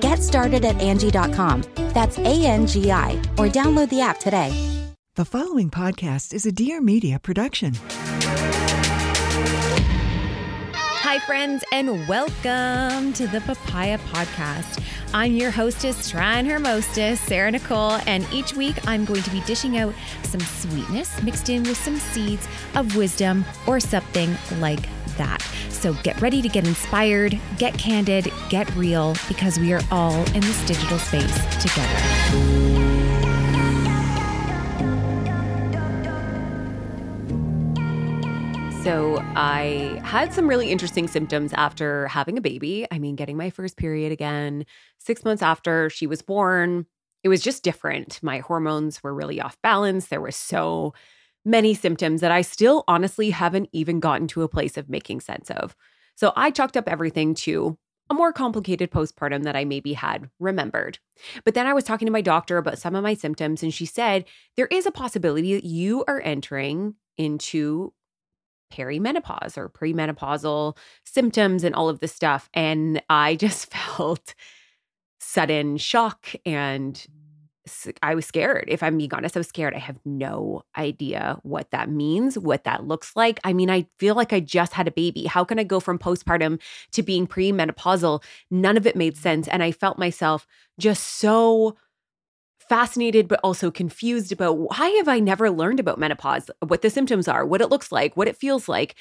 Get started at Angie.com. That's A N G I, or download the app today. The following podcast is a Dear Media production. Hi, friends, and welcome to the Papaya Podcast. I'm your hostess, trying her mostest, Sarah Nicole, and each week I'm going to be dishing out some sweetness mixed in with some seeds of wisdom or something like that. So get ready to get inspired, get candid, get real, because we are all in this digital space together. So, I had some really interesting symptoms after having a baby. I mean, getting my first period again, six months after she was born. It was just different. My hormones were really off balance. There was so many symptoms that I still honestly haven't even gotten to a place of making sense of. So, I chalked up everything to a more complicated postpartum that I maybe had remembered. But then I was talking to my doctor about some of my symptoms, and she said there is a possibility that you are entering into perimenopause or premenopausal symptoms and all of this stuff. And I just felt sudden shock and I was scared. If I'm being honest, I was scared. I have no idea what that means, what that looks like. I mean, I feel like I just had a baby. How can I go from postpartum to being premenopausal? None of it made mm. sense. And I felt myself just so fascinated but also confused about why have I never learned about menopause, what the symptoms are, what it looks like, what it feels like,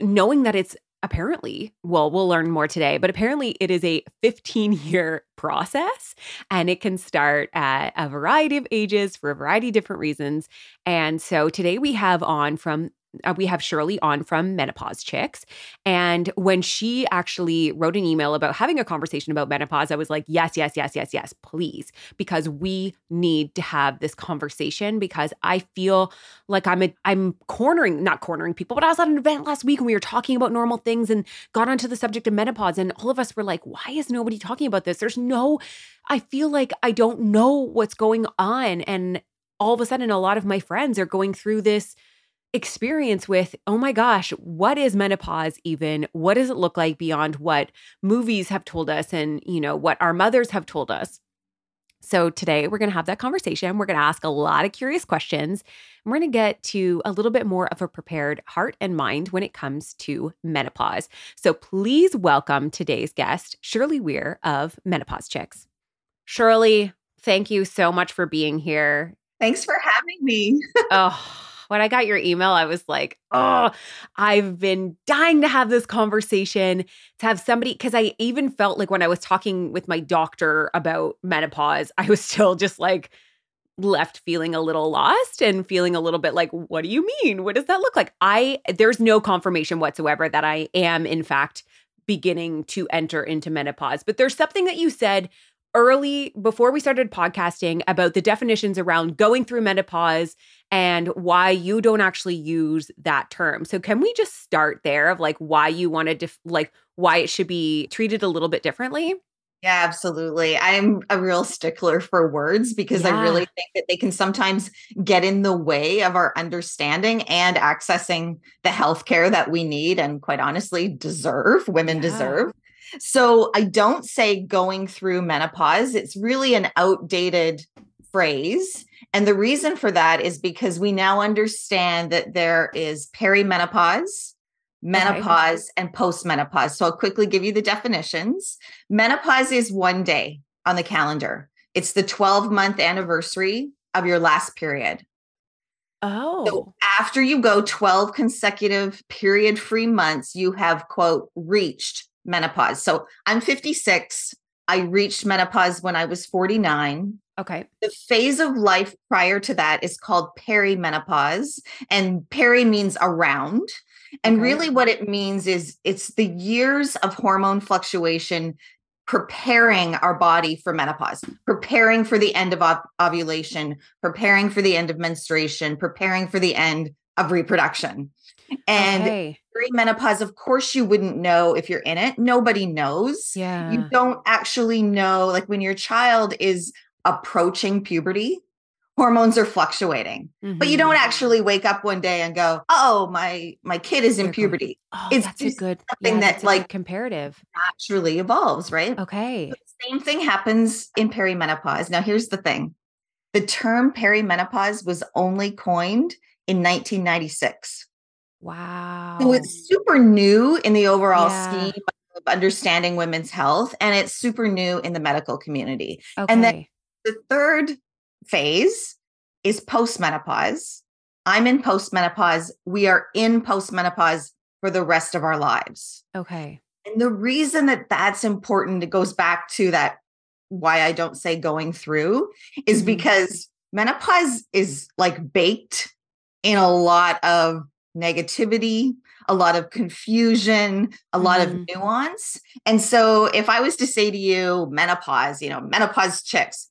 knowing that it's apparently, well, we'll learn more today, but apparently it is a 15 year process and it can start at a variety of ages for a variety of different reasons. And so today we have on from uh, we have Shirley on from Menopause Chicks. And when she actually wrote an email about having a conversation about menopause, I was like, yes, yes, yes, yes, yes, please, because we need to have this conversation because I feel like I'm a, I'm cornering, not cornering people, but I was at an event last week and we were talking about normal things and got onto the subject of menopause. And all of us were like, why is nobody talking about this? There's no, I feel like I don't know what's going on. And all of a sudden, a lot of my friends are going through this experience with oh my gosh what is menopause even? What does it look like beyond what movies have told us and you know what our mothers have told us? So today we're going to have that conversation. We're going to ask a lot of curious questions. And we're going to get to a little bit more of a prepared heart and mind when it comes to menopause. So please welcome today's guest shirley weir of menopause chicks. Shirley thank you so much for being here. Thanks for having me. Oh when I got your email, I was like, oh, I've been dying to have this conversation, to have somebody, because I even felt like when I was talking with my doctor about menopause, I was still just like, left feeling a little lost and feeling a little bit like what do you mean? What does that look like? I there's no confirmation whatsoever that i am in fact beginning to enter into menopause but there's something that you said early before we started podcasting about the definitions around going through menopause and why you don't actually use that term. So can we just start there of like why you wanted to like why it should be treated a little bit differently? Yeah, absolutely. I'm a real stickler for words because yeah. I really think that they can sometimes get in the way of our understanding and accessing the healthcare that we need and quite honestly deserve, women yeah. deserve. So I don't say going through menopause. It's really an outdated phrase. And the reason for that is because we now understand that there is perimenopause, menopause, okay. and postmenopause. So I'll quickly give you the definitions. Menopause is one day on the calendar, it's the 12 month anniversary of your last period. Oh. So after you go 12 consecutive period free months, you have, quote, reached menopause. So I'm 56. I reached menopause when I was 49. Okay. The phase of life prior to that is called perimenopause, and peri means around. And okay. really, what it means is it's the years of hormone fluctuation preparing our body for menopause, preparing for the end of ov- ovulation, preparing for the end of menstruation, preparing for the end of reproduction. And okay. menopause, of course, you wouldn't know if you're in it. Nobody knows. Yeah. You don't actually know, like when your child is approaching puberty, hormones are fluctuating mm-hmm. but you don't mm-hmm. actually wake up one day and go oh my my kid is in puberty oh, it's that's a good something yeah, that like comparative naturally evolves right okay same thing happens in perimenopause now here's the thing the term perimenopause was only coined in 1996 wow so it's super new in the overall yeah. scheme of understanding women's health and it's super new in the medical community okay. and then the third phase is postmenopause. I'm in postmenopause. We are in postmenopause for the rest of our lives. Okay. And the reason that that's important, it goes back to that why I don't say going through is mm-hmm. because menopause is like baked in a lot of negativity, a lot of confusion, a lot mm-hmm. of nuance. And so if I was to say to you, menopause, you know, menopause chicks,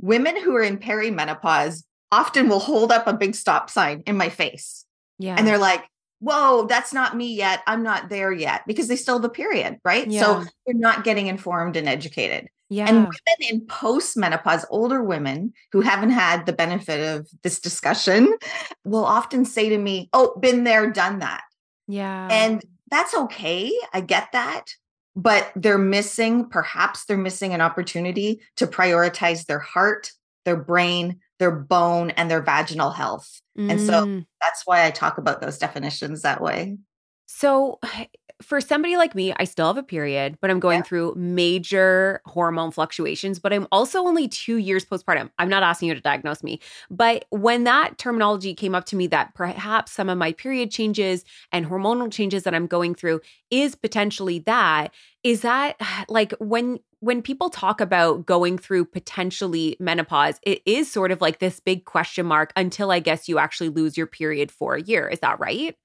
women who are in perimenopause often will hold up a big stop sign in my face. Yeah. And they're like, whoa, that's not me yet. I'm not there yet because they still have the period, right? Yeah. So they're not getting informed and educated. Yeah. And women in postmenopause, older women who haven't had the benefit of this discussion will often say to me, Oh, been there, done that. Yeah. And that's okay. I get that but they're missing, perhaps they're missing an opportunity to prioritize their heart, their brain, their bone, and their vaginal health. Mm. And so mm. that's why I talk about those definitions that way. So, for somebody like me, I still have a period, but I'm going yeah. through major hormone fluctuations, but I'm also only two years postpartum. I'm not asking you to diagnose me, but when that terminology came up to me that perhaps some of my period changes and hormonal changes that I'm going through is potentially that, is that like when when people talk about going through potentially menopause, it is sort of like this big question mark until I guess you actually lose your period for a year. Is that right?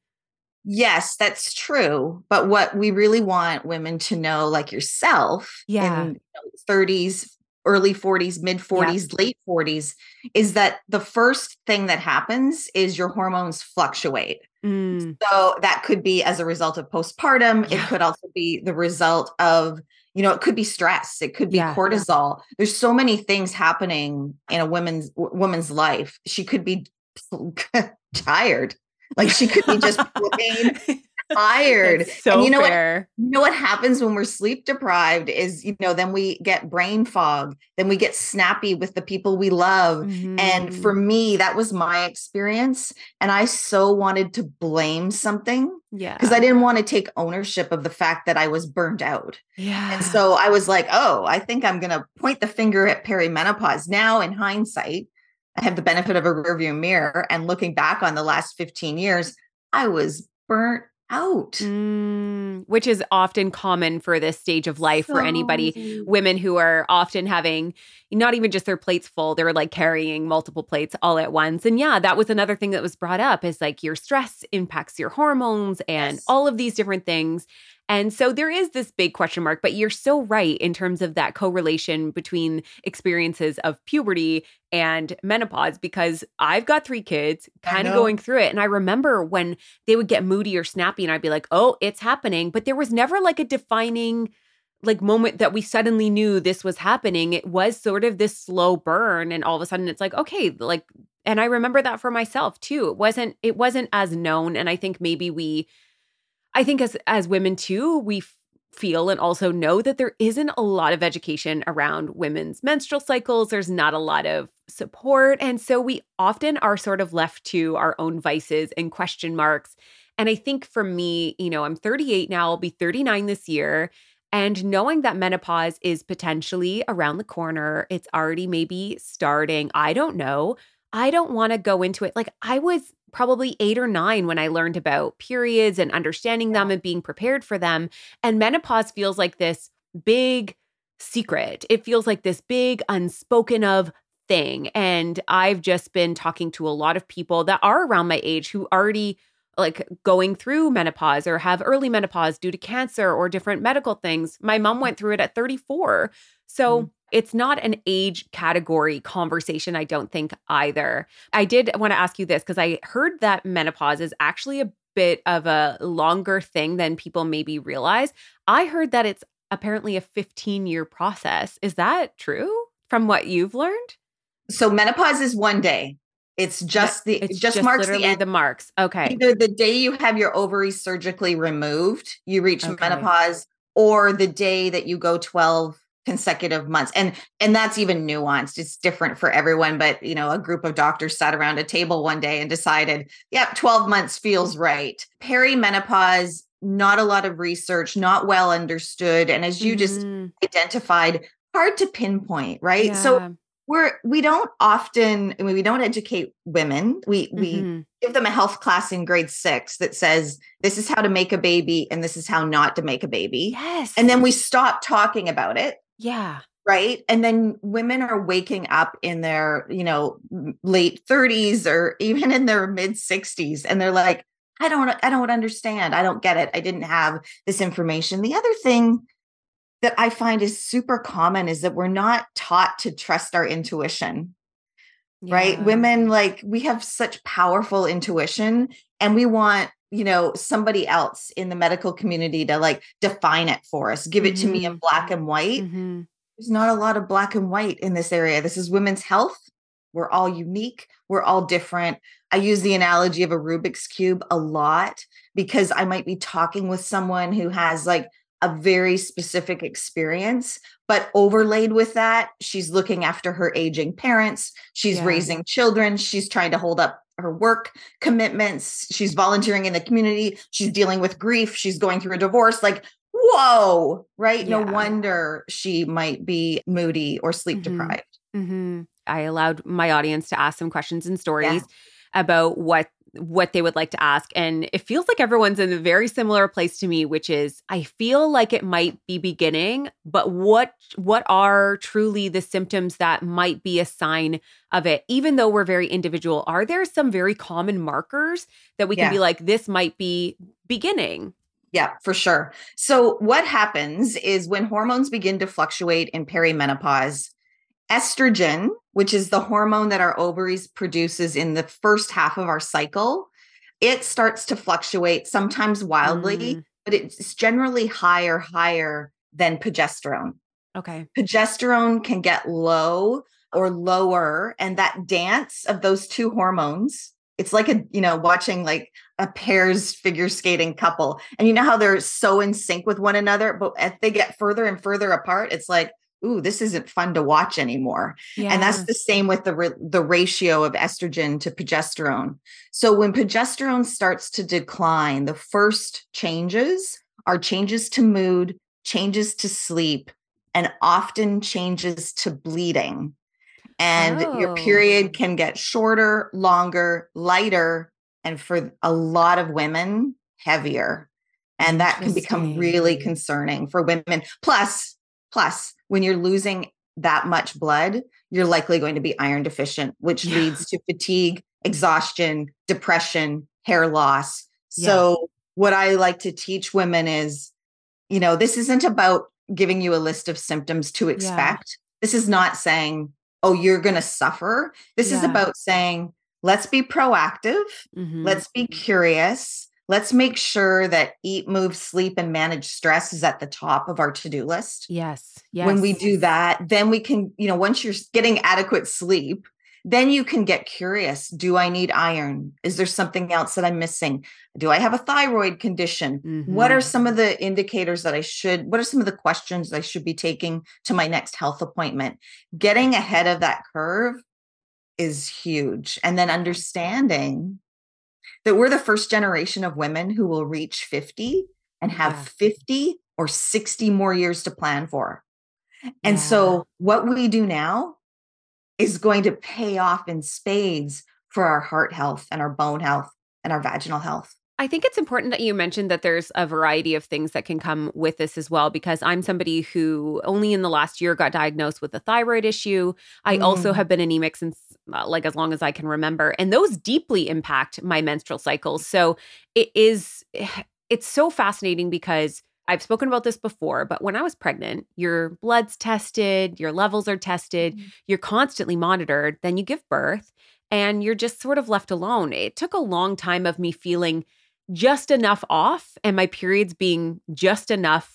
Yes, that's true. But what we really want women to know, like yourself, yeah. in you know, 30s, early 40s, mid 40s, yeah. late 40s, is that the first thing that happens is your hormones fluctuate. Mm. So that could be as a result of postpartum. Yeah. It could also be the result of, you know, it could be stress. It could be yeah. cortisol. There's so many things happening in a woman's woman's life. She could be tired like she could be just plain tired. so and you know fair. what? You know what happens when we're sleep deprived is you know then we get brain fog, then we get snappy with the people we love. Mm-hmm. And for me, that was my experience, and I so wanted to blame something. Yeah. Because I didn't want to take ownership of the fact that I was burned out. Yeah. And so I was like, oh, I think I'm going to point the finger at perimenopause. Now, in hindsight, I have the benefit of a rearview mirror and looking back on the last 15 years, I was burnt out. Mm, which is often common for this stage of life so for anybody, women who are often having not even just their plates full, they're like carrying multiple plates all at once. And yeah, that was another thing that was brought up is like your stress impacts your hormones and yes. all of these different things. And so there is this big question mark, but you're so right in terms of that correlation between experiences of puberty and menopause because I've got three kids kind of going through it. And I remember when they would get moody or snappy, and I'd be like, oh, it's happening. But there was never like a defining like moment that we suddenly knew this was happening it was sort of this slow burn and all of a sudden it's like okay like and i remember that for myself too it wasn't it wasn't as known and i think maybe we I think as as women too, we feel and also know that there isn't a lot of education around women's menstrual cycles. There's not a lot of support. And so we often are sort of left to our own vices and question marks. And I think for me, you know, I'm 38 now, I'll be 39 this year. And knowing that menopause is potentially around the corner, it's already maybe starting. I don't know. I don't want to go into it. Like I was probably eight or nine when I learned about periods and understanding them and being prepared for them. And menopause feels like this big secret. It feels like this big unspoken of thing. And I've just been talking to a lot of people that are around my age who already like going through menopause or have early menopause due to cancer or different medical things. My mom went through it at 34. So mm. it's not an age category conversation, I don't think either. I did want to ask you this because I heard that menopause is actually a bit of a longer thing than people maybe realize. I heard that it's apparently a 15 year process. Is that true from what you've learned? So menopause is one day. It's just the it's just, just marks the end. the marks. Okay. Either the day you have your ovaries surgically removed, you reach Okay. menopause, or the day that you go 12 consecutive months. And and that's even nuanced. It's different for everyone, but you know, a group of doctors sat around a table one day and decided, yep, 12 months feels right. Perimenopause, not a lot of research, not well understood, and as you just Mhm. identified, hard to pinpoint, right? So Yeah. We're we don't often I mean, we don't educate women. We we Mhm. give them a health class in grade six that says this is how to make a baby and this is how not to make a baby. Yes. And then we stop talking about it, yeah. right? And then women are waking up in their, you know, late 30s or even in their mid 60s and they're like, I don't I don't understand. I don't get it. I didn't have this information. The other thing that I find is super common is that we're not taught to trust our intuition right? Women like we have such powerful intuition and we want you know somebody else in the medical community to like define it for us give it to me in Mhm. black and white. Mhm. there's not a lot of black and white in this area. This is women's health. We're all unique. We're all different. I use the analogy of a rubik's cube a lot because i might be talking with someone who has like a very specific experience but overlaid with that she's looking after her aging parents she's Yeah. raising children she's trying to hold up her work commitments she's volunteering in the community she's dealing with grief she's going through a divorce like whoa right? No wonder she might be moody or sleep Mhm. deprived. Hmm I allowed my audience to ask some questions and stories about what what they would like to ask and it feels like everyone's in a very similar place to me which is I feel like it might be beginning but what what are truly the symptoms that might be a sign of it even though we're very individual are there some very common markers that we can Yeah. be like this might be beginning Yeah, for sure. So, what happens is when hormones begin to fluctuate in perimenopause, estrogen, which is the hormone that our ovaries produces in the first half of our cycle, it starts to fluctuate sometimes wildly, Mm, but it's generally higher, higher than progesterone. okay Progesterone can get low or lower, and that dance of those two hormones. It's like a, you know, watching like a pairs figure skating couple. And you know how they're so in sync with one another, but as they get further and further apart, it's like, ooh, this isn't fun to watch anymore. yeah And that's the same with the the ratio of estrogen to progesterone. So when progesterone starts to decline, the first changes are changes to mood, changes to sleep, and often changes to bleeding. And your Oh. period can get shorter, longer, lighter, and for a lot of women, heavier. And that can become really concerning for women. Plus, plus, when you're losing that much blood, you're likely going to be iron deficient, which Yeah. leads to fatigue, exhaustion, depression, hair loss. Yeah. So, what I like to teach women is, you know, this isn't about giving you a list of symptoms to expect. This is not saying, oh, you're going to suffer. This is about saying, let's be proactive, Mhm. let's be curious. Let's make sure that eat, move, sleep, and manage stress is at the top of our to do list. Yes yes when we do that then we can you know once you're getting adequate sleep then you can get curious. Do i need iron? Is there something else that i'm missing? Do i have a thyroid condition? What are Mhm. some of the indicators that i should what are some of the questions i should be taking to my next health appointment? Getting ahead of that curve is huge. And then understanding that we're the first generation of women who will reach 50 and have yeah. 50 or 60 more years to plan for. And yeah. so what we do now is going to pay off in spades for our heart health and our bone health and our vaginal health. I think it's important that you mentioned that there's a variety of things that can come with this as well, because I'm somebody who only in the last year got diagnosed with a thyroid issue. I mm. also have been anemic since like as long as I can remember, and those deeply impact my menstrual cycles. So it is, it's so fascinating because I've spoken about this before, but when I was pregnant, your blood's tested, your levels are tested, mm. you're constantly monitored, then you give birth and you're just sort of left alone. It took a long time of me feeling just enough off and my periods being just enough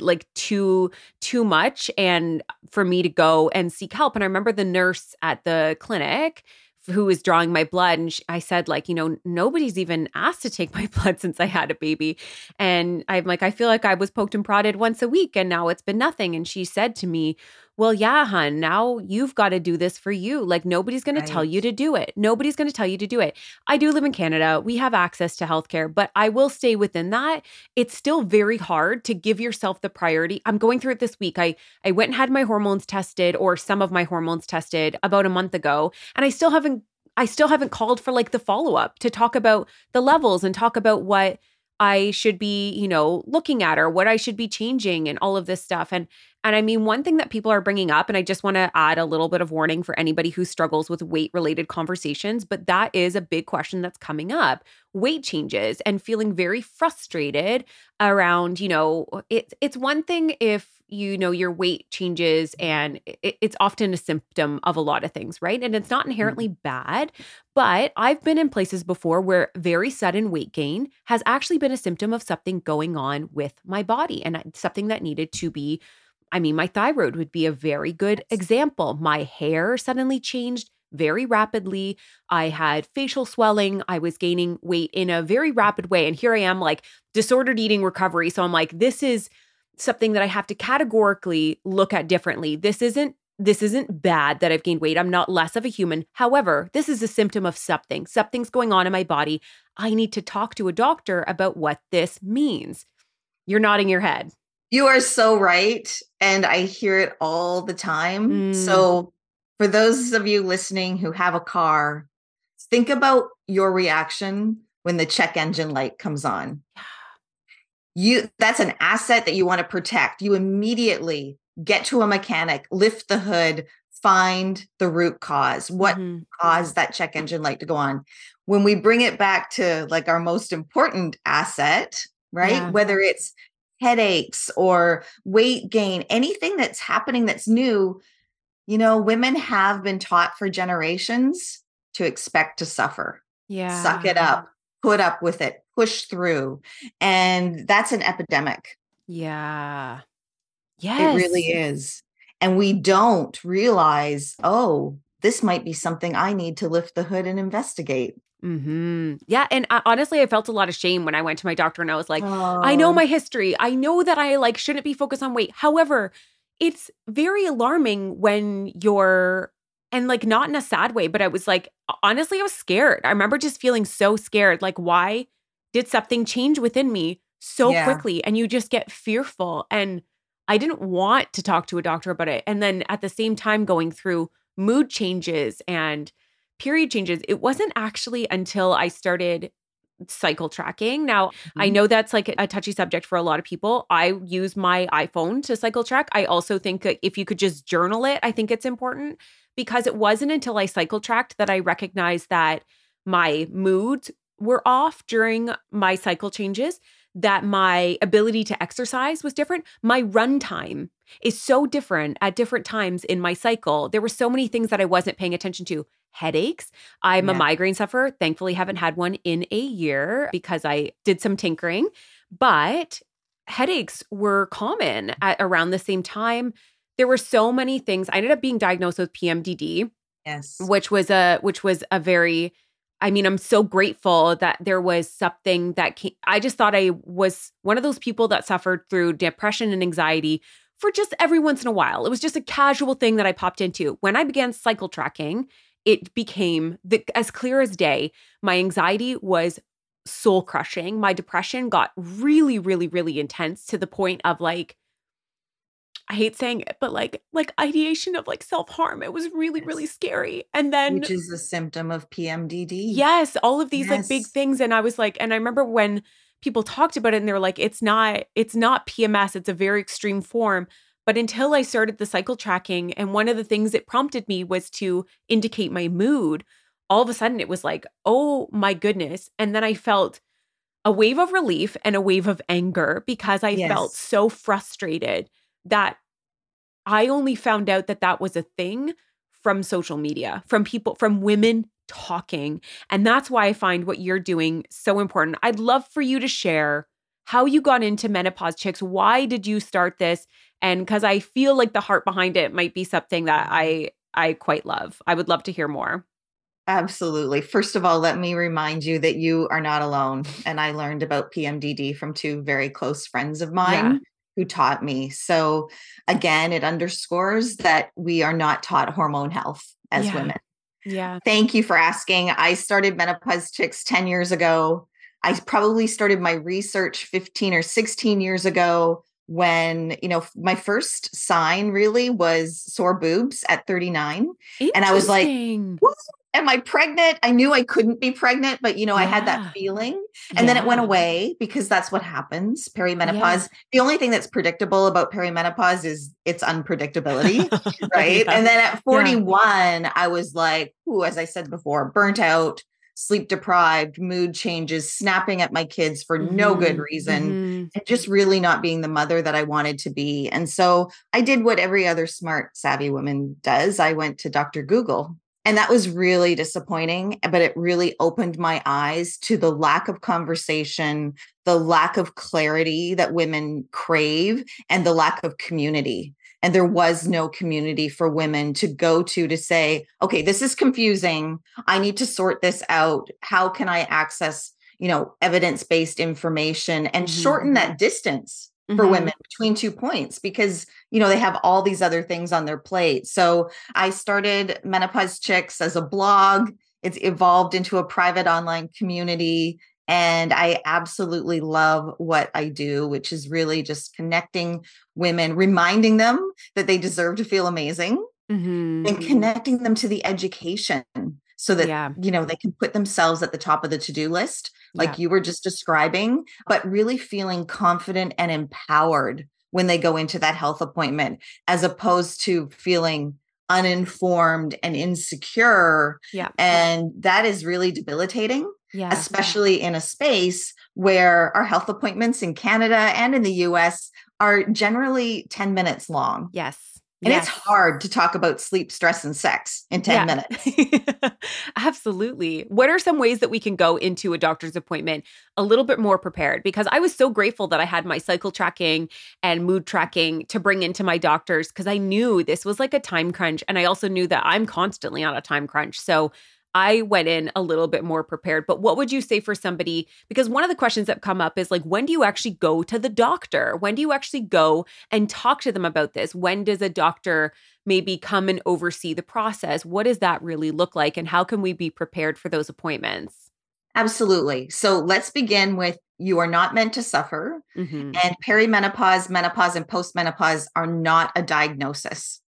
like too too much and for me to go and seek help. And i remember the nurse at the clinic who was drawing my blood and she, i said like you know nobody's even asked to take my blood since i had a baby. And i'm like i feel like i was poked and prodded once a week and now it's been nothing. And she said to me well, yeah, hun, now you've got to do this for you. Like nobody's going right. to tell you to do it. Nobody's going to tell you to do it. I do live in Canada. We have access to healthcare, but I will stay within that. It's still very hard to give yourself the priority. I'm going through it this week. I I went and had my hormones tested or some of my hormones tested about a month ago, and I still haven't I still haven't called for like the follow-up to talk about the levels and talk about what I should be, you know, looking at or what I should be changing and all of this stuff. And and I mean, one thing that people are bringing up, and I just want to add a little bit of warning for anybody who struggles with weight related conversations, but that is a big question that's coming up weight changes and feeling very frustrated around, you know, it's it's one thing if you know your weight changes and it, it's often a symptom of a lot of things right and it's not inherently mm-hmm. bad but i've been in places before where very sudden weight gain has actually been a symptom of something going on with my body and something that needed to be I mean, my thyroid would be a very good example. My hair suddenly changed very rapidly. I had facial swelling. I was gaining weight in a very rapid way. And here I am, like disordered eating recovery. So I'm like, this is something that I have to categorically look at differently. This isn't this isn't bad that I've gained weight. I'm not less of a human. However, this is a symptom of something. Something's going on in my body. I need to talk to a doctor about what this means. You're nodding your head. You are so right. And I hear it all the time. Mm. So, for those of you listening who have a car, think about your reaction when the check engine light comes on. You that's an asset that you want to protect. You immediately get to a mechanic, lift the hood, find the root cause. What mm-hmm. caused that check engine light to go on? When we bring it back to like our most important asset, right? Yeah. Whether it's headaches or weight gain, anything that's happening that's new, you know, women have been taught for generations to expect to suffer. Yeah. Suck it up, put up with it, push through. And that's an epidemic. Yeah. Yes. It really is. And we don't realize, oh, this might be something I need to lift the hood and investigate. Hmm. Yeah, and I, honestly, I felt a lot of shame when I went to my doctor, and I was like, oh. I know my history. I know that I like shouldn't be focused on weight. However, it's very alarming when you're and like not in a sad way, but I was like, honestly, I was scared. I remember just feeling so scared. Like, why did something change within me so yeah. quickly? And you just get fearful. And I didn't want to talk to a doctor about it. And then at the same time, going through mood changes and period changes, it wasn't actually until I started cycle tracking. Now, mm-hmm. I know that's like a touchy subject for a lot of people. I use my iPhone to cycle track. I also think if you could just journal it, I think it's important because it wasn't until I cycle tracked that I recognized that my moods were off during my cycle changes that my ability to exercise was different. My run time is so different at different times in my cycle. There were so many things that I wasn't paying attention to. Headaches. I'm yeah. a migraine sufferer. Thankfully, haven't had one in a year because I did some tinkering. But headaches were common at around the same time. There were so many things. I ended up being diagnosed with PMDD. Yes. Which was a which was a very I mean, I'm so grateful that there was something that came. I just thought I was one of those people that suffered through depression and anxiety for just every once in a while. It was just a casual thing that I popped into. When I began cycle tracking it became the, as clear as day. My anxiety was soul crushing. My depression got really, really, really intense to the point of like, I hate saying it, but like like ideation of like self-harm. It was really, Yes. really scary. And then Which is a symptom of PMDD. Yes, all of these like big things and I was like and I remember when people talked about it and they were like it's not it's not PMS, it's a very extreme form. But until I started the cycle tracking and one of the things it prompted me was to indicate my mood, all of a sudden it was like, "Oh my goodness." And then I felt a wave of relief and a wave of anger because I felt so frustrated that I only found out that that was a thing from social media, from people, from women talking. And that's why I find what you're doing so important. I'd love for you to share how you got into menopause chicks. Why did you start this? And because I feel like the heart behind it might be something that I I quite love. I would love to hear more. Absolutely. First of all, let me remind you that you are not alone. And I learned about PMDD from two very close friends of mine. Who taught me. So, again, it underscores that we are not taught hormone health as Yeah. women. Yeah. Thank you for asking. I started Menopause Chicks 10 years ago. I probably started my research 15 or 16 years ago when, you know, my first sign really was sore boobs at 39. And I was like, What? Am I pregnant? I knew I couldn't be pregnant, but you know, I had that feeling. And then it went away because that's what happens. Perimenopause. The only thing that's predictable about perimenopause is its unpredictability right? Yeah. And then at 41, I was like, ooh, as I said before, burnt out, sleep deprived, mood changes, snapping at my kids for no good Mhm. reason. Mhm. And just really not being the mother that I wanted to be. And so I did what every other smart, savvy woman does. I went to Dr. Google. And that was really disappointing, but it really opened my eyes to the lack of conversation, the lack of clarity that women crave, and the lack of community. And there was no community for women to go to to say okay this is confusing. I need to sort this out. How can i access you know evidence-based information and Mhm, shorten that distance for Mhm. women between two points because you know they have all these other things on their plate so i started menopause chicks as a blog it's evolved into a private online community and i absolutely love what i do which is really just connecting women reminding them that they deserve to feel amazing Mhm. and connecting them to the education so that Yeah. you know they can put themselves at the top of the to-do list like Yeah. you were just describing but really feeling confident and empowered when they go into that health appointment as opposed to feeling uninformed and insecure Yeah. and that is really debilitating yeah. especially in a space where our health appointments in Canada and in the US are generally 10 minutes long. Yes. And yes. it's hard to talk about sleep, stress, and sex in 10 Yeah. minutes. Absolutely. What are some ways that we can go into a doctor's appointment a little bit more prepared? Because I was so grateful that I had my cycle tracking and mood tracking to bring into my doctors because I knew this was like a time crunch. And I also knew that I'm constantly on a time crunch. So I went in a little bit more prepared. But what would you say for somebody? Because one of the questions that come up is like, when do you actually go to the doctor? When do you actually go and talk to them about this? When does a doctor maybe come and oversee the process? What does that really look like? And how can we be prepared for those appointments? Absolutely. So let's begin with you are not meant to suffer. Mhm. And perimenopause, menopause, and postmenopause are not a diagnosis.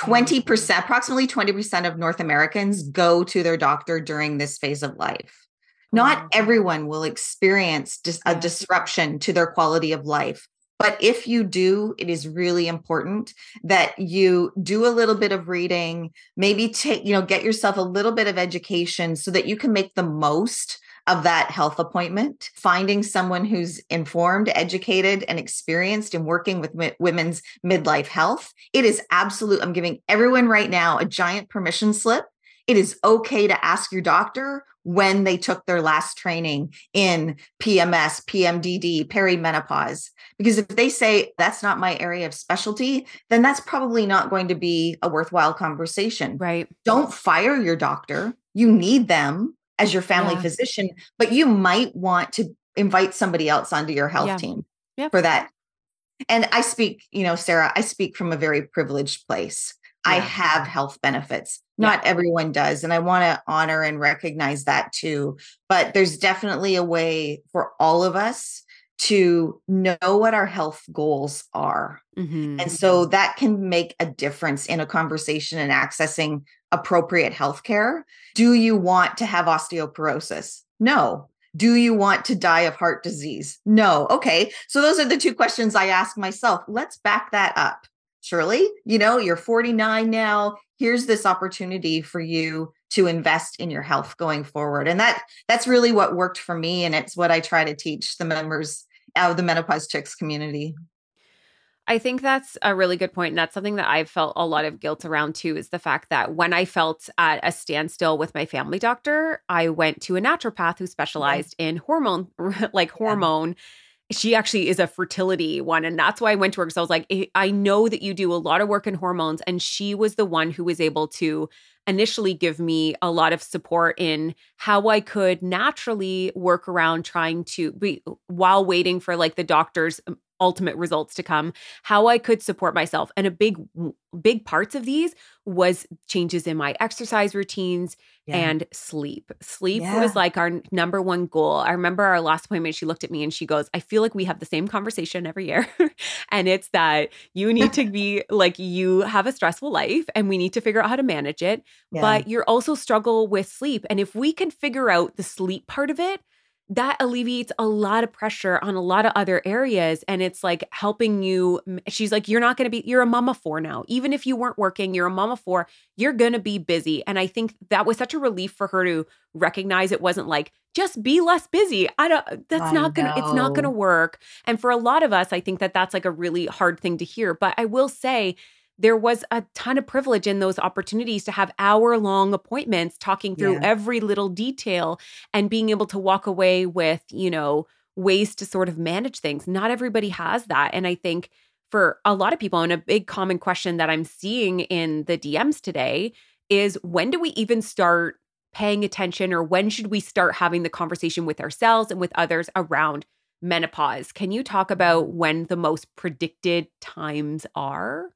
Mm-hmm. 20%, approximately 20% of North Americans go to their doctor during this phase of life. Not Wow. everyone will experience dis- a disruption to their quality of life. But if you do, it is really important that you do a little bit of reading, maybe take, you know, get yourself a little bit of education so that you can make the most of that health appointment. Finding someone who's informed, educated, and experienced in working with mi- women's midlife health. It is absolute. I'm giving everyone right now a giant permission slip. It is okay to ask your doctor when they took their last training in PMS, PMDD, perimenopause. Because if they say that's not my area of specialty, then that's probably not going to be a worthwhile conversation. Right. Don't fire your doctor. You need them as your family Yeah. physician, but you might want to invite somebody else onto your health Yeah. team Yep. for that. And I speak, you know, Sarah, I speak from a very privileged place. I have health benefits. Not everyone does. And I want to honor and recognize that too. But there's definitely a way for all of us to know what our health goals are. Mm-hmm. And so that can make a difference in a conversation and accessing appropriate health care. Do you want to have osteoporosis? No. Do you want to die of heart disease? No. Okay. So those are the two questions I ask myself. Let's back that up. Shirley, you know, you're 49 now. Here's this opportunity for you to invest in your health going forward. And that that's really what worked for me and it's what I try to teach the members of the menopause chicks community. I think that's a really good point. And that's something that I've felt a lot of guilt around too is the fact that when I felt at a standstill with my family doctor, I went to a naturopath who specialized yeah. in hormone, like hormone. She actually is a fertility one. And that's why I went to her because I was like, I know that you do a lot of work in hormones. And she was the one who was able to initially give me a lot of support in how I could naturally work around trying to be while waiting for like the doctor's um, ultimate results to come how i could support myself and a big big parts of these was changes in my exercise routines yeah. and sleep sleep yeah. was like our number one goal i remember our last appointment she looked at me and she goes i feel like we have the same conversation every year and it's that you need to be like you have a stressful life and we need to figure out how to manage it yeah. but you're also struggle with sleep and if we can figure out the sleep part of it that alleviates a lot of pressure on a lot of other areas and it's like helping you she's like you're not going to be you're a mama four now. Even if you weren't working you're a mama four you're going to be busy. And i think that was such a relief for her to recognize it wasn't like just be less busy. I don't that's I not going to it's not going to work. And for a lot of us i think that that's like a really hard thing to hear but i will say there was a ton of privilege in those opportunities to have hour long appointments talking through yeah. every little detail and being able to walk away with, you know, ways to sort of manage things. Not everybody has that. And I think for a lot of people, and a big common question that I'm seeing in the DMs today is when do we even start paying attention or when should we start having the conversation with ourselves and with others around menopause? Can you talk about when the most predicted times are?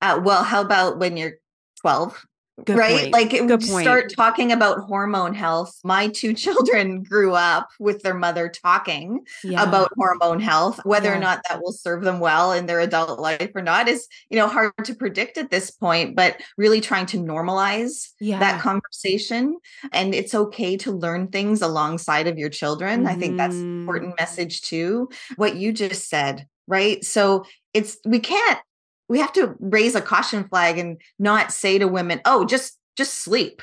Uh, well, how about when you're 12? Good right? Point. Like Good start point. talking about hormone health. My two children grew up with their mother talking yeah. about hormone health. Whether yeah. or not that will serve them well in their adult life or not is, you know, hard to predict at this point, but really trying to normalize yeah. that conversation. And it's okay to learn things alongside of your children. Mm-hmm. I think that's an important mm-hmm. message too. What you just said, right? So it's we can't we have to raise a caution flag and not say to women, "Oh, just just sleep."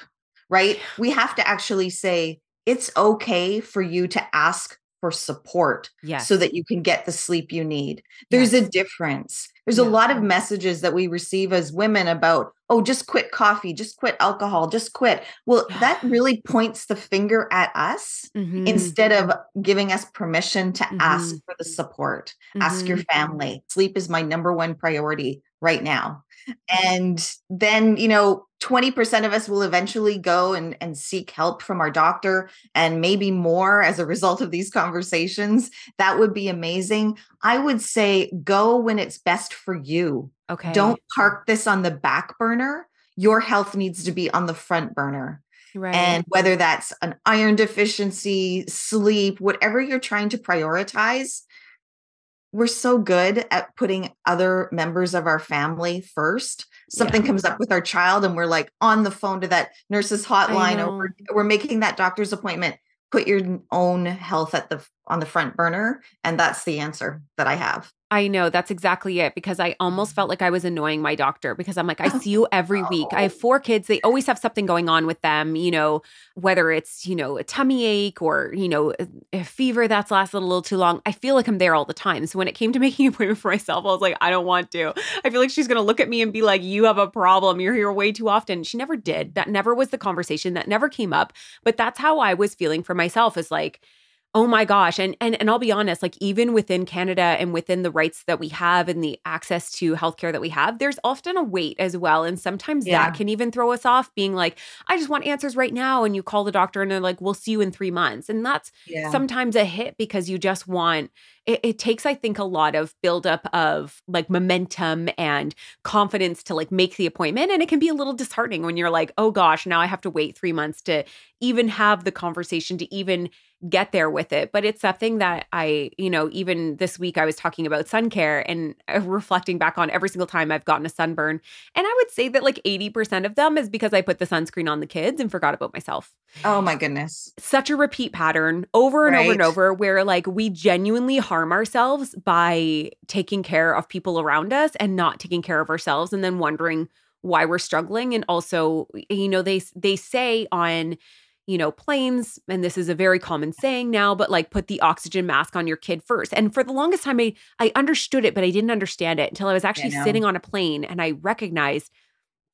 Right? We have to actually say it's okay for you to ask for support yes. so that you can get the sleep you need. There's yes. a difference. There's yeah. a lot of messages that we receive as women about, oh, just quit coffee, just quit alcohol, just quit. Well, that really points the finger at us mm-hmm. instead of giving us permission to mm-hmm. ask for the support. Mm-hmm. Ask your mm-hmm. family. Sleep is my number one priority right now. And then, you know, 20% of us will eventually go and, and seek help from our doctor and maybe more as a result of these conversations. That would be amazing. I would say go when it's best for you. Okay. Don't park this on the back burner. Your health needs to be on the front burner. Right. And whether that's an iron deficiency, sleep, whatever you're trying to prioritize, we're so good at putting other members of our family first. Something yeah. comes up with our child, and we're like on the phone to that nurse's hotline, or we're, we're making that doctor's appointment. Put your own health at the on the front burner, and that's the answer that I have. I know that's exactly it because I almost felt like I was annoying my doctor because I'm like, I oh, see you every week. I have four kids. They always have something going on with them, you know, whether it's, you know, a tummy ache or, you know, a fever that's lasted a little too long. I feel like I'm there all the time. So when it came to making an appointment for myself, I was like, I don't want to. I feel like she's going to look at me and be like, you have a problem. You're here way too often. She never did. That never was the conversation. That never came up. But that's how I was feeling for myself is like, Oh my gosh. And and and I'll be honest, like even within Canada and within the rights that we have and the access to healthcare that we have, there's often a wait as well. And sometimes Yeah. that can even throw us off being like, I just want answers right now. And you call the doctor and they're like, we'll see you in three months. And that's Yeah. sometimes a hit because you just want it, it takes i think a lot of buildup of like momentum and confidence to like make the appointment and it can be a little disheartening when you're like oh gosh now i have to wait three months to even have the conversation to even get there with it. But it's something that i you know even this week i was talking about sun care and uh, reflecting back on every single time i've gotten a sunburn. And i would say that like 80% of them is because i put the sunscreen on the kids and forgot about myself. Oh my goodness. such a repeat pattern over and over and over where like we genuinely harm ourselves by taking care of people around us and not taking care of ourselves and then wondering why we're struggling. And also you know they they say on you know planes and this is a very common saying now but like put the oxygen mask on your kid first and for the longest time i i understood it but i didn't understand it until i was actually know. sitting on a plane and i recognized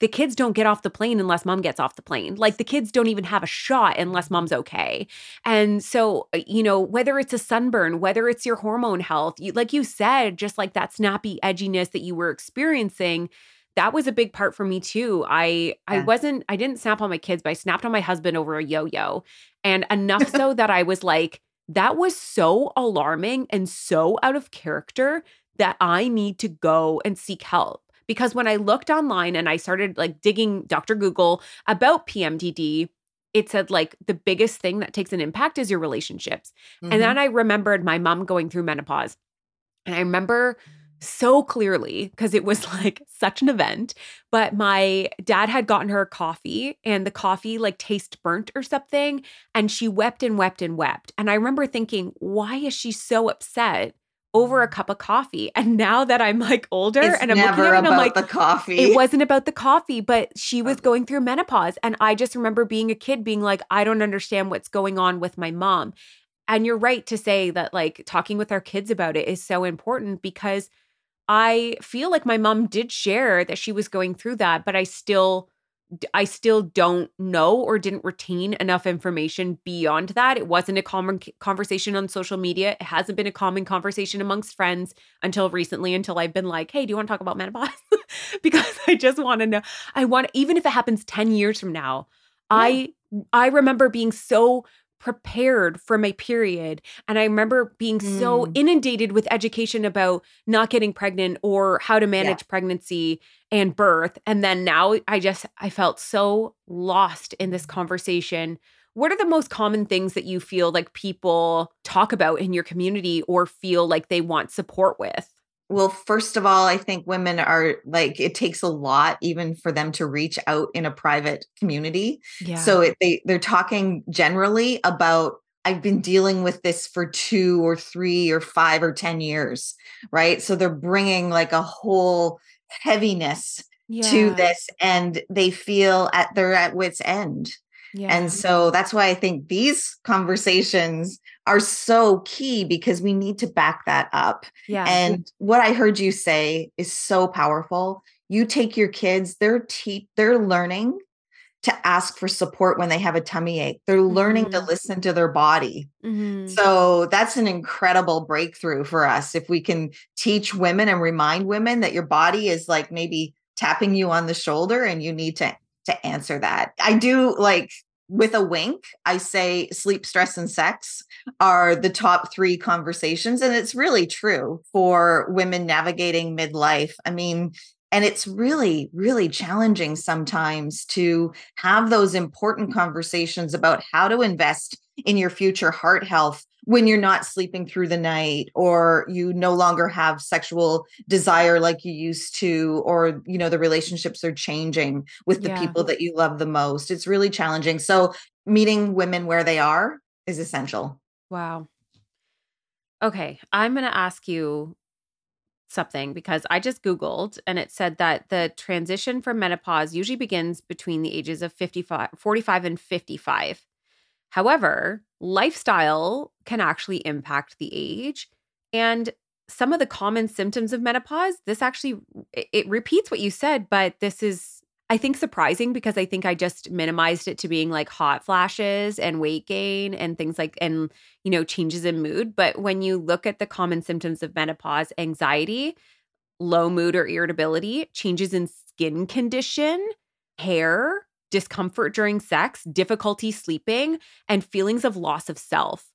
the kids don't get off the plane unless mom gets off the plane. Like the kids don't even have a shot unless mom's okay. And so, uh, you know, whether it's a sunburn, whether it's your hormone health, you, like you said, just like that snappy edginess that you were experiencing, that was a big part for me too. I I Yeah. wasn't I didn't snap on my kids, but I snapped on my husband over a yo-yo. And enough so that I was like that was so alarming and so out of character that I need to go and seek help. Because when I looked online and I started like digging Dr. Google about PMDD, it said like the biggest thing that takes an impact is your relationships. Mhm. And then I remembered my mom going through menopause. And I remember so clearly because it was like such an event. But my dad had gotten her coffee and the coffee like tasted burnt or something. And she wept and wept and wept. And I remember thinking, why is she so upset over a cup of coffee? And now that I'm like older it's and I'm looking at it and about I'm like, the coffee. it wasn't about the coffee, but she was Okay. going through menopause. And I just remember being a kid being like, I don't understand what's going on with my mom. And you're right to say that, like, talking with our kids about it is so important because I feel like my mom did share that she was going through that, but I still. I still don't know or didn't retain enough information beyond that. It wasn't a common conversation on social media. It hasn't been a common conversation amongst friends until recently, until I've been like, hey, do you want to talk about menopause? because I just want to know. I want, even if it happens 10 years from now, I I remember being so prepared for my period and i remember being so Mm. inundated with education about not getting pregnant or how to manage pregnancy and birth and then now i just i felt so lost in this conversation. What are the most common things that you feel like people talk about in your community or feel like they want support with Well, first of all, I think women are like it takes a lot even for them to reach out in a private community. yeah So it, they they're talking generally about I've been dealing with this for 2 or 3 or 5 or 10 years, right? So they're bringing like a whole heaviness to this and they feel at they're at wits end. Yeah. And so that's why I think these conversations are so key because we need to back that up. yeah And what I heard you say is so powerful. You take your kids, they're te- they're learning to ask for support when they have a tummy ache. They're learning to Mhm. listen to their body. Mhm. So that's an incredible breakthrough for us if we can teach women and remind women that your body is like maybe tapping you on the shoulder and you need to to answer that. I do like with a wink, I say sleep, stress, and sex are the top three conversations. And it's really true for women navigating midlife. I mean, and it's really, really challenging sometimes to have those important conversations about how to invest in your future heart health when you're not sleeping through the night or you no longer have sexual desire like you used to or you know the relationships are changing with the Yeah. people that you love the most it's really challenging so meeting women where they are is essential Wow. Okay, I'm going to ask you something because I just Googled and it said that the transition from menopause usually begins between the ages of 55, 45 and 55. However, lifestyle can actually impact the age. And some of the common symptoms of menopause, this actually it, it repeats what you said, but this is I think surprising because I think I just minimized it to being like hot flashes and weight gain and things like and you know changes in mood but when you look at the common symptoms of menopause anxiety low mood or irritability changes in skin condition hair discomfort during sex difficulty sleeping and feelings of loss of self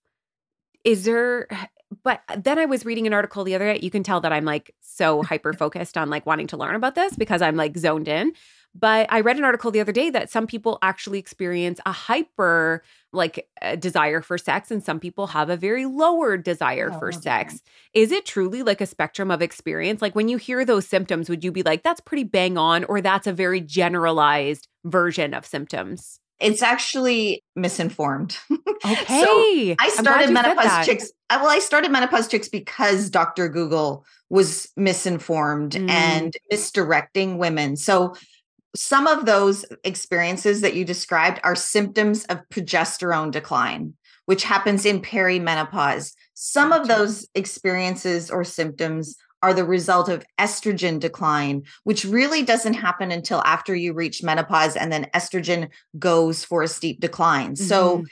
is there but then I was reading an article the other day. You can tell that I'm like so hyper focused on like wanting to learn about this because I'm like zoned in. But I read an article the other day that some people actually experience a hyper like a desire for sex and some people have a very lower desire oh, for okay. sex. Is it truly like a spectrum of experience? Like when you hear those symptoms, would you be like that's pretty bang on or that's a very generalized version of symptoms? It's actually misinformed. Okay. so I started menopause chicks. Well, I started menopause chicks because Dr. Google was misinformed mm. and misdirecting women. So some of those experiences that you described are symptoms of progesterone decline, which happens in perimenopause. Some of those experiences or symptoms are the result of estrogen decline, which really doesn't happen until after you reach menopause and then estrogen goes for a steep decline. Mm-hmm. So,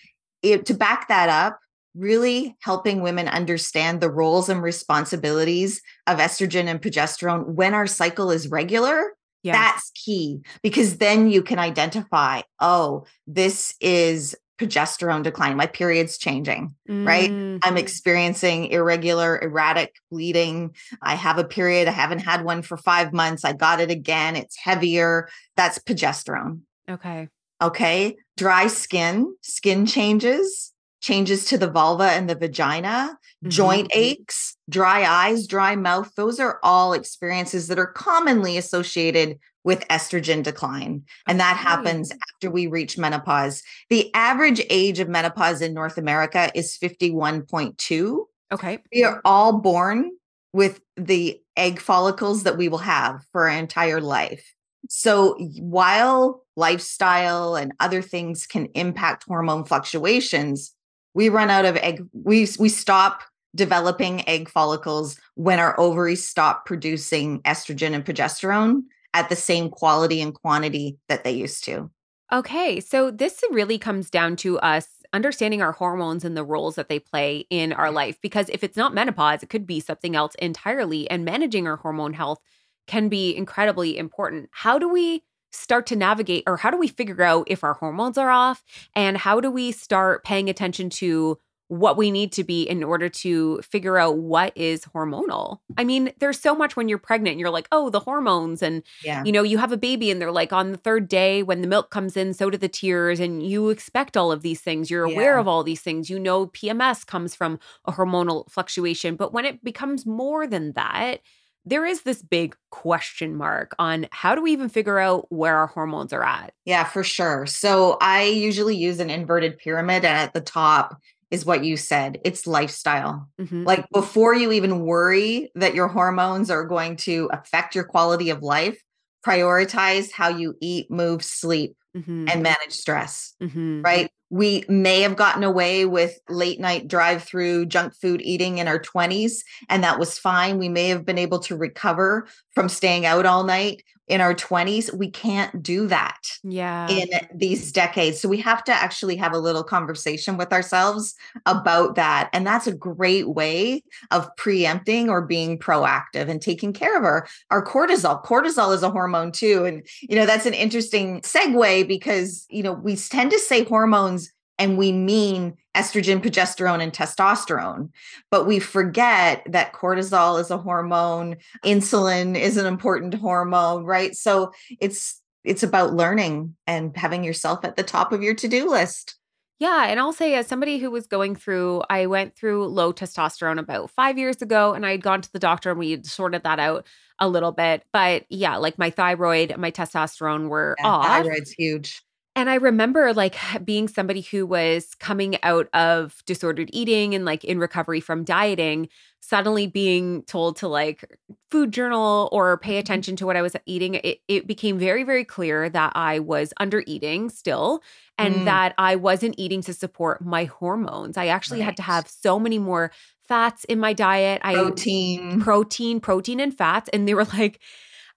it, to back that up, really helping women understand the roles and responsibilities of estrogen and progesterone when our cycle is regular. Yeah. That's key because then you can identify, oh, this is progesterone decline. My period's changing, mm-hmm. right? I'm mm-hmm. experiencing irregular, erratic bleeding. I have a period. I haven't had one for five months. I got it again. It's heavier. That's progesterone. Okay. Okay. Dry skin, skin changes, changes to the vulva and the vagina, mm-hmm. joint aches, dry eyes, dry mouth. Those are all experiences that are commonly associated with estrogen decline. And that happens after we reach menopause. The average age of menopause in North America is 51.2. Okay. We are all born with the egg follicles that we will have for our entire life. So while lifestyle and other things can impact hormone fluctuations, we run out of egg we we stop developing egg follicles when our ovaries stop producing estrogen and progesterone at the same quality and quantity that they used to. Okay, so this really comes down to us understanding our hormones and the roles that they play in our mm-hmm. life. Because if it's not menopause, it could be something else entirely. And managing our hormone health can be incredibly important. How do we start to navigate, or how do we figure out if our hormones are off? And how do we start paying attention to what we need to be in order to figure out what is hormonal. I mean, there's so much when you're pregnant and you're like, oh, the hormones. And, yeah. you know, you have a baby and they're like, on the third day when the milk comes in, so do the tears. And you expect all of these things. You're aware yeah. of all these things. You know, PMS comes from a hormonal fluctuation. But when it becomes more than that, there is this big question mark on how do we even figure out where our hormones are at? Yeah, for sure. So I usually use an inverted pyramid, and at the top is what you said. It's lifestyle. Mm-hmm. Like before you even worry that your hormones are going to affect your quality of life, prioritize how you eat, move, sleep, mm-hmm. and manage stress. Mm-hmm. Right. We may have gotten away with late night drive through junk food eating in our 20s, and that was fine. We may have been able to recover from staying out all night in our 20s we can't do that yeah. in these decades. So we have to actually have a little conversation with ourselves about that. And that's a great way of preempting or being proactive and taking care of our our cortisol. Cortisol is a hormone too. And you know that's an interesting segue because you know we tend to say hormones and we mean estrogen, progesterone, and testosterone. But we forget that cortisol is a hormone, insulin is an important hormone, right? So it's it's about learning and having yourself at the top of your to-do list. Yeah. And I'll say, as somebody who was going through, I went through low testosterone about five years ago, and I had gone to the doctor and we had sorted that out a little bit. But yeah, like my thyroid, my testosterone were yeah, off. Thyroid's huge. And I remember like being somebody who was coming out of disordered eating and like in recovery from dieting, suddenly being told to like food journal or pay mm-hmm. attention to what I was eating. It, it became very, very clear that I was under eating still and mm. that I wasn't eating to support my hormones. I actually right. had to have so many more fats in my diet. Protein. I protein, protein and fats. And they were like,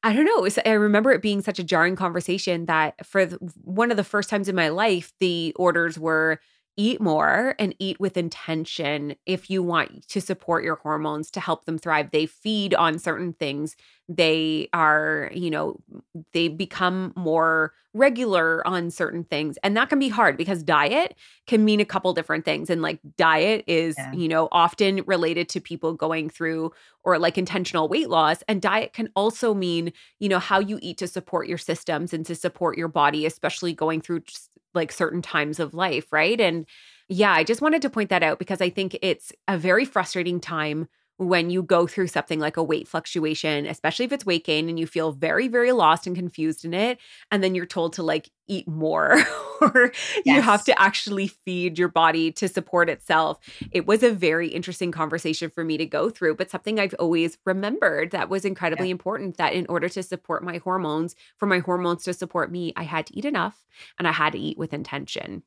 I don't know. I remember it being such a jarring conversation that for one of the first times in my life, the orders were eat more and eat with intention if you want to support your hormones to help them thrive. They feed on certain things. They are, you know, they become more regular on certain things. And that can be hard because diet can mean a couple different things. And like diet is, yeah. you know, often related to people going through or like intentional weight loss. And diet can also mean, you know, how you eat to support your systems and to support your body, especially going through like certain times of life, right? And yeah, I just wanted to point that out because I think it's a very frustrating time when you go through something like a weight fluctuation, especially if it's weight gain and you feel very, very lost and confused in it. And then you're told to like eat more or yes. you have to actually feed your body to support itself. It was a very interesting conversation for me to go through, but something I've always remembered that was incredibly yeah. important that in order to support my hormones, for my hormones to support me, I had to eat enough and I had to eat with intention.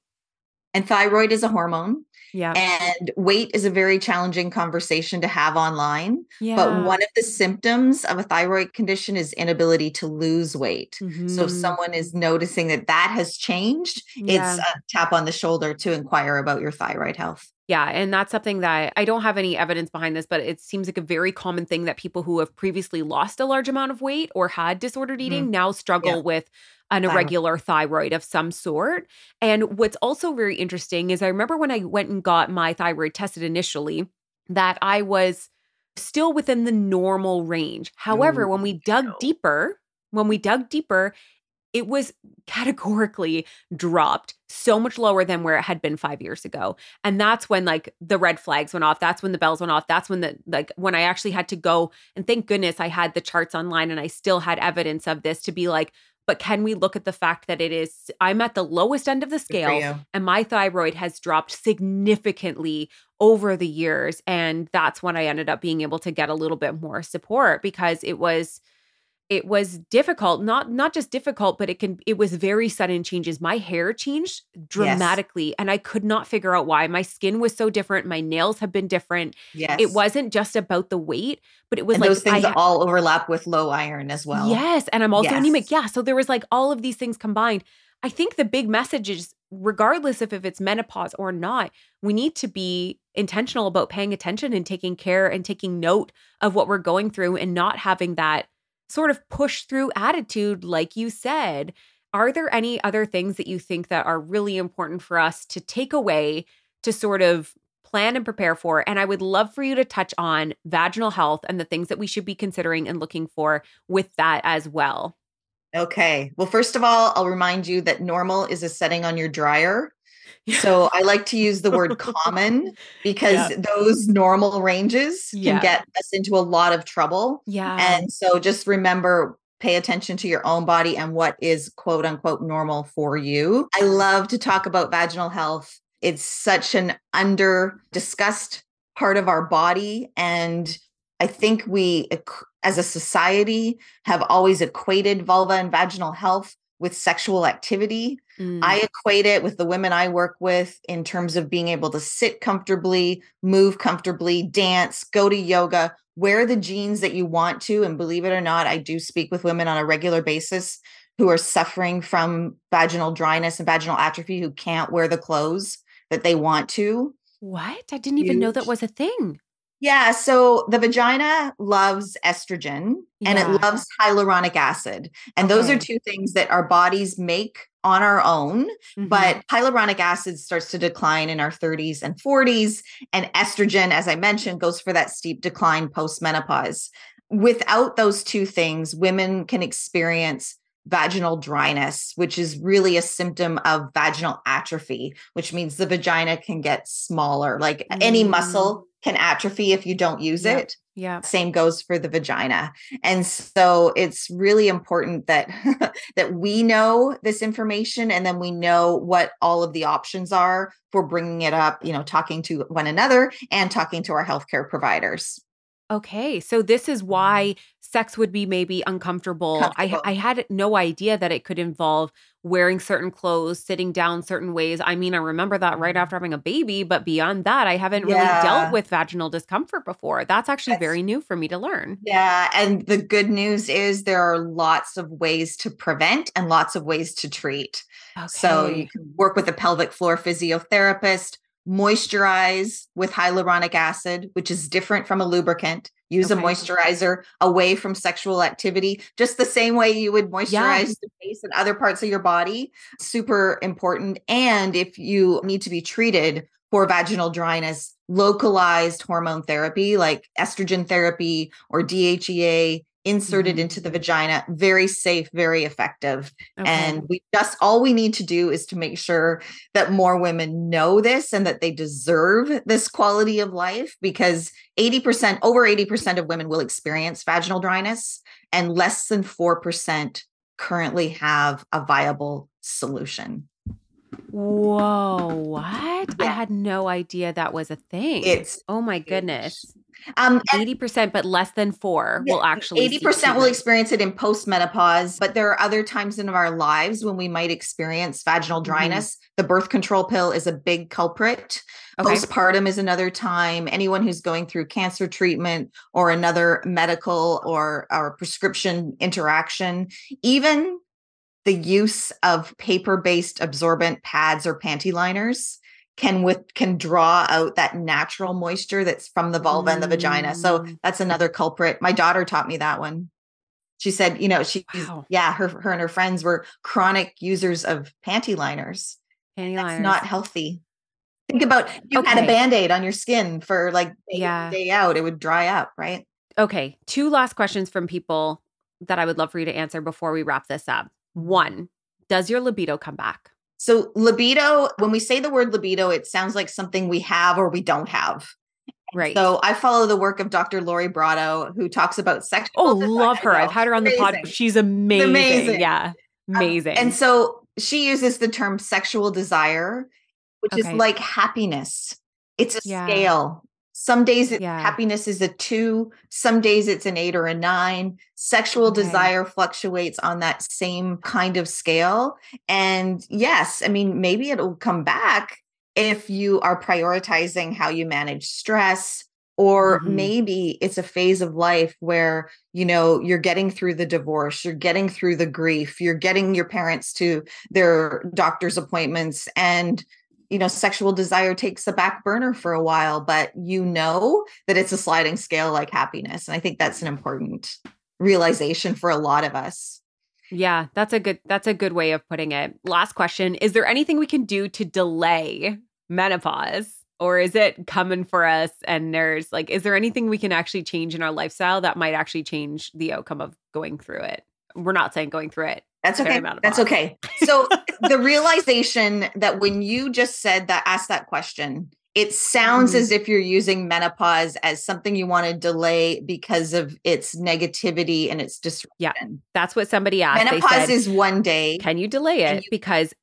And thyroid is a hormone. Yeah. And weight is a very challenging conversation to have online. Yeah. But one of the symptoms of a thyroid condition is inability to lose weight. Mm-hmm. So if mm-hmm. someone is noticing that that has changed, yeah. it's a tap on the shoulder to inquire about your thyroid health. Yeah. And that's something that I don't have any evidence behind this, but it seems like a very common thing that people who have previously lost a large amount of weight or had disordered eating mm. now struggle yeah. with an irregular thyroid of some sort. And what's also very interesting is I remember when I went and got my thyroid tested initially that I was still within the normal range. However, when we dug deeper, when we dug deeper, it was categorically dropped so much lower than where it had been five years ago. And that's when like the red flags went off. That's when the bells went off. That's when the like when I actually had to go and thank goodness I had the charts online and I still had evidence of this to be like, but can we look at the fact that it is i'm at the lowest end of the scale and my thyroid has dropped significantly over the years and that's when i ended up being able to get a little bit more support because it was it was difficult not not just difficult but it can it was very sudden changes. My hair changed dramatically yes. and i could not figure out why. My skin was so different. My nails have been different. Yes. it wasn't just about the weight but it was and like those things I, all overlap with low iron as well. Yes and i'm also yes. anemic yeah so there was like all of these things combined. I think the big message is regardless of if it's menopause or not we need to be intentional about paying attention and taking care and taking note of what we're going through and not having that sort of push through attitude, like you said. Are there any other things that you think that are really important for us to take away to sort of plan and prepare for? And I would love for you to touch on vaginal health and the things that we should be considering and looking for with that as well. Okay. Well, first of all, I'll remind you that normal is a setting on your dryer. So I like to use the word common because yeah. those normal ranges can yeah. get us into a lot of trouble. Yeah. And so just remember pay attention to your own body and what is quote unquote normal for you. I love to talk about vaginal health. It's such an under discussed part of our body and I think we as a society have always equated vulva and vaginal health with sexual activity. Mm. I equate it with the women I work with in terms of being able to sit comfortably, move comfortably, dance, go to yoga, wear the jeans that you want to. And believe it or not, I do speak with women on a regular basis who are suffering from vaginal dryness and vaginal atrophy who can't wear the clothes that they want to. What? I didn't even Huge. know that was a thing. Yeah, so the vagina loves estrogen yeah. and it loves hyaluronic acid. And okay. those are two things that our bodies make on our own. Mm-hmm. But hyaluronic acid starts to decline in our 30s and 40s. And estrogen, as I mentioned, goes for that steep decline post menopause. Without those two things, women can experience vaginal dryness, which is really a symptom of vaginal atrophy, which means the vagina can get smaller. Like mm. any muscle. Can atrophy if you don't use yep. it. Yeah. Same goes for the vagina. And so it's really important that that we know this information and then we know what all of the options are for bringing it up, you know, talking to one another and talking to our healthcare providers. Okay, so this is why sex would be maybe uncomfortable. I I had no idea that it could involve wearing certain clothes, sitting down certain ways. I mean, I remember that right mm. after having a baby, but beyond that, I haven't really Yeah. dealt with vaginal discomfort before. That's actually That's- very new for me to learn. Yeah. And the good news is there are lots of ways to prevent and lots of ways to treat. So you can work with a pelvic floor physiotherapist, moisturize with hyaluronic acid, which is different from a lubricant. Use a moisturizer away from sexual activity, just the same way you would moisturize the face and other parts of your body. Super important. And if you need to be treated for vaginal dryness, localized hormone therapy like estrogen therapy or DHEA inserted Mhm. into the vagina, very safe, very effective. Okay. And we just all we need to do is to make sure that more women know this and that they deserve this quality of life because 80%, over 80% of women will experience vaginal dryness, and less than 4% currently have a viable solution. Whoa, what? I had no idea that was a thing. It's oh my goodness. Um 80%, but less than four will actually. 80% will experience it in postmenopause, but there are other times in our lives when we might experience vaginal Mhm. dryness. The birth control pill is a big culprit. Okay. Postpartum is another time. Anyone who's going through cancer treatment or another medical or, or prescription interaction, even the use of paper-based absorbent pads or panty liners can with can draw out that natural moisture that's from the vulva and the vagina. So Mm. that's another culprit. My daughter taught me that one. She said, you know, she Wow. yeah, her her and her friends were chronic users of panty liners. Panty That's liners. not healthy. Think about if you had a band-aid on your skin for like day Yeah. day out, it would dry up, right? Okay, two last questions from people that I would love for you to answer before we wrap this up. One, does your libido come back? So libido, when we say the word libido, it sounds like something we have or we don't have. Right. So I follow the work of Dr. Lori Brotto, who talks about sexual. oh, love her. I've had her on the pod. She's amazing. amazing. Yeah. Um, Amazing. and so she uses the term sexual desire, which Okay. is like happiness. It's a Yeah. scale. Some days Yeah. happiness is a two, some days it's an eight or a nine. Sexual Okay. desire fluctuates on that same kind of scale. And yes, I mean, maybe it'll come back if you are prioritizing how you manage stress. Or Mhm. maybe it's a phase of life where, you know, you're getting through the divorce, you're getting through the grief, you're getting your parents to their doctor's appointments, and you know, sexual desire takes a back burner for a while, but you know that it's a sliding scale like happiness. And I think that's an important realization for a lot of us. yeah, that's a good that's a good way of putting it. Last question, is there anything we can do to delay menopause? Or is it coming for us? And there's like, is there anything we can actually change in our lifestyle that might actually change the outcome of going through it? We're not saying going through it. That's okay. That's okay. So the realization that when you just said that, asked that question, it sounds Mhm. as if you're using menopause as something you want to delay because of its negativity and its disruption. Yeah, that's what somebody asked. Menopause said, is one day. Can you delay it? you- because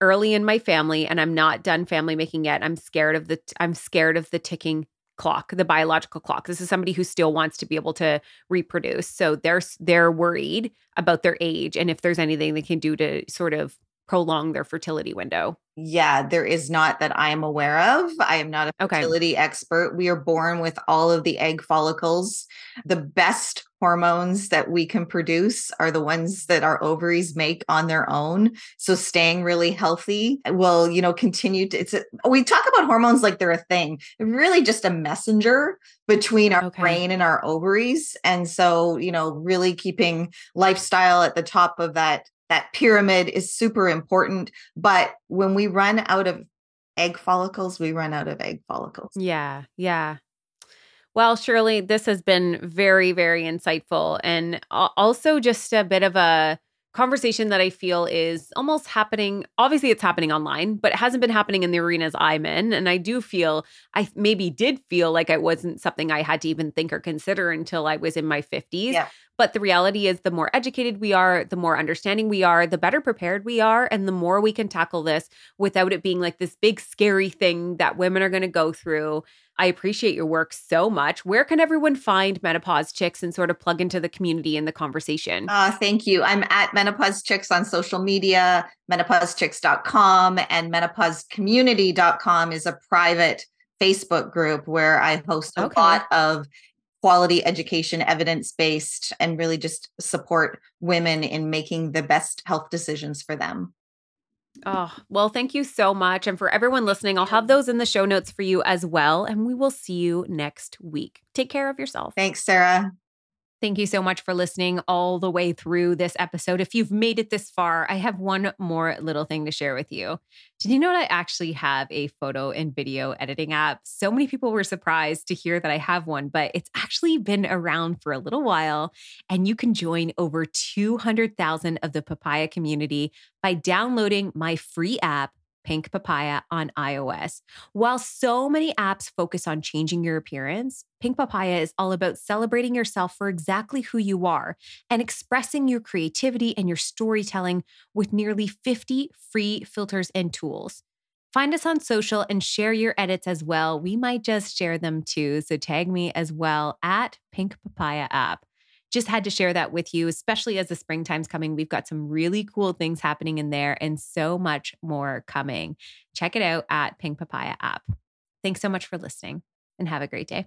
early in my family, and I'm not done family making yet, I'm scared of the I'm scared of the ticking clock, the biological clock. This is somebody who still wants to be able to reproduce. So they're they're worried about their age and if there's anything they can do to sort of prolong their fertility window. Yeah, there is not that I am aware of. I am not a Okay. fertility expert. We are born with all of the egg follicles. The best hormones that we can produce are the ones that our ovaries make on their own. So staying really healthy will, you know, continue to it's a, we talk about hormones like they're a thing. They're really just a messenger between our Okay. brain and our ovaries. And so, you know, really keeping lifestyle at the top of that that pyramid is super important but when we run out of egg follicles we run out of egg follicles Yeah, yeah. Well, Shirley, this has been very, very insightful and also just a bit of a conversation that I feel is almost happening. Obviously, it's happening online, but it hasn't been happening in the arenas I'm in. And I do feel, I maybe did feel like it wasn't something I had to even think or consider until I was in my 50s. Yeah. But the reality is, the more educated we are, the more understanding we are, the better prepared we are, and the more we can tackle this without it being like this big, scary thing that women are going to go through. I appreciate your work so much. Where can everyone find Menopause Chicks and sort of plug into the community and the conversation? Uh, thank you. I'm at Menopause Chicks on social media, menopausechicks.com, and menopausecommunity.com is a private Facebook group where I host a okay. lot of quality education, evidence based, and really just support women in making the best health decisions for them. Oh, well, thank you so much. And for everyone listening, I'll have those in the show notes for you as well. And we will see you next week. Take care of yourself. Thanks, Sarah. Thank you so much for listening all the way through this episode. If you've made it this far, I have one more little thing to share with you. Did you know that I actually have a photo and video editing app? So many people were surprised to hear that I have one, but it's actually been around for a little while. And you can join over 200,000 of the papaya community by downloading my free app Pink Papaya on iOS. While so many apps focus on changing your appearance, Pink Papaya is all about celebrating yourself for exactly who you are and expressing your creativity and your storytelling with nearly 50 free filters and tools. Find us on social and share your edits as well. We might just share them too. So tag me as well at Pink Papaya app just had to share that with you, especially as the springtime's coming. We've got some really cool things happening in there and so much more coming. Check it out at Pink Papaya app. Thanks so much for listening and have a great day.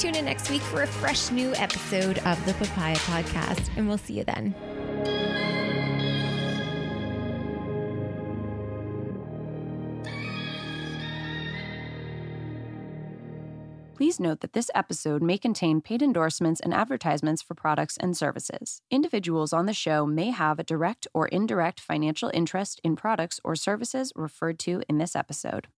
Tune in next week for a fresh new episode of the Papaya Podcast, and we'll see you then. Please note that this episode may contain paid endorsements and advertisements for products and services. Individuals on the show may have a direct or indirect financial interest in products or services referred to in this episode.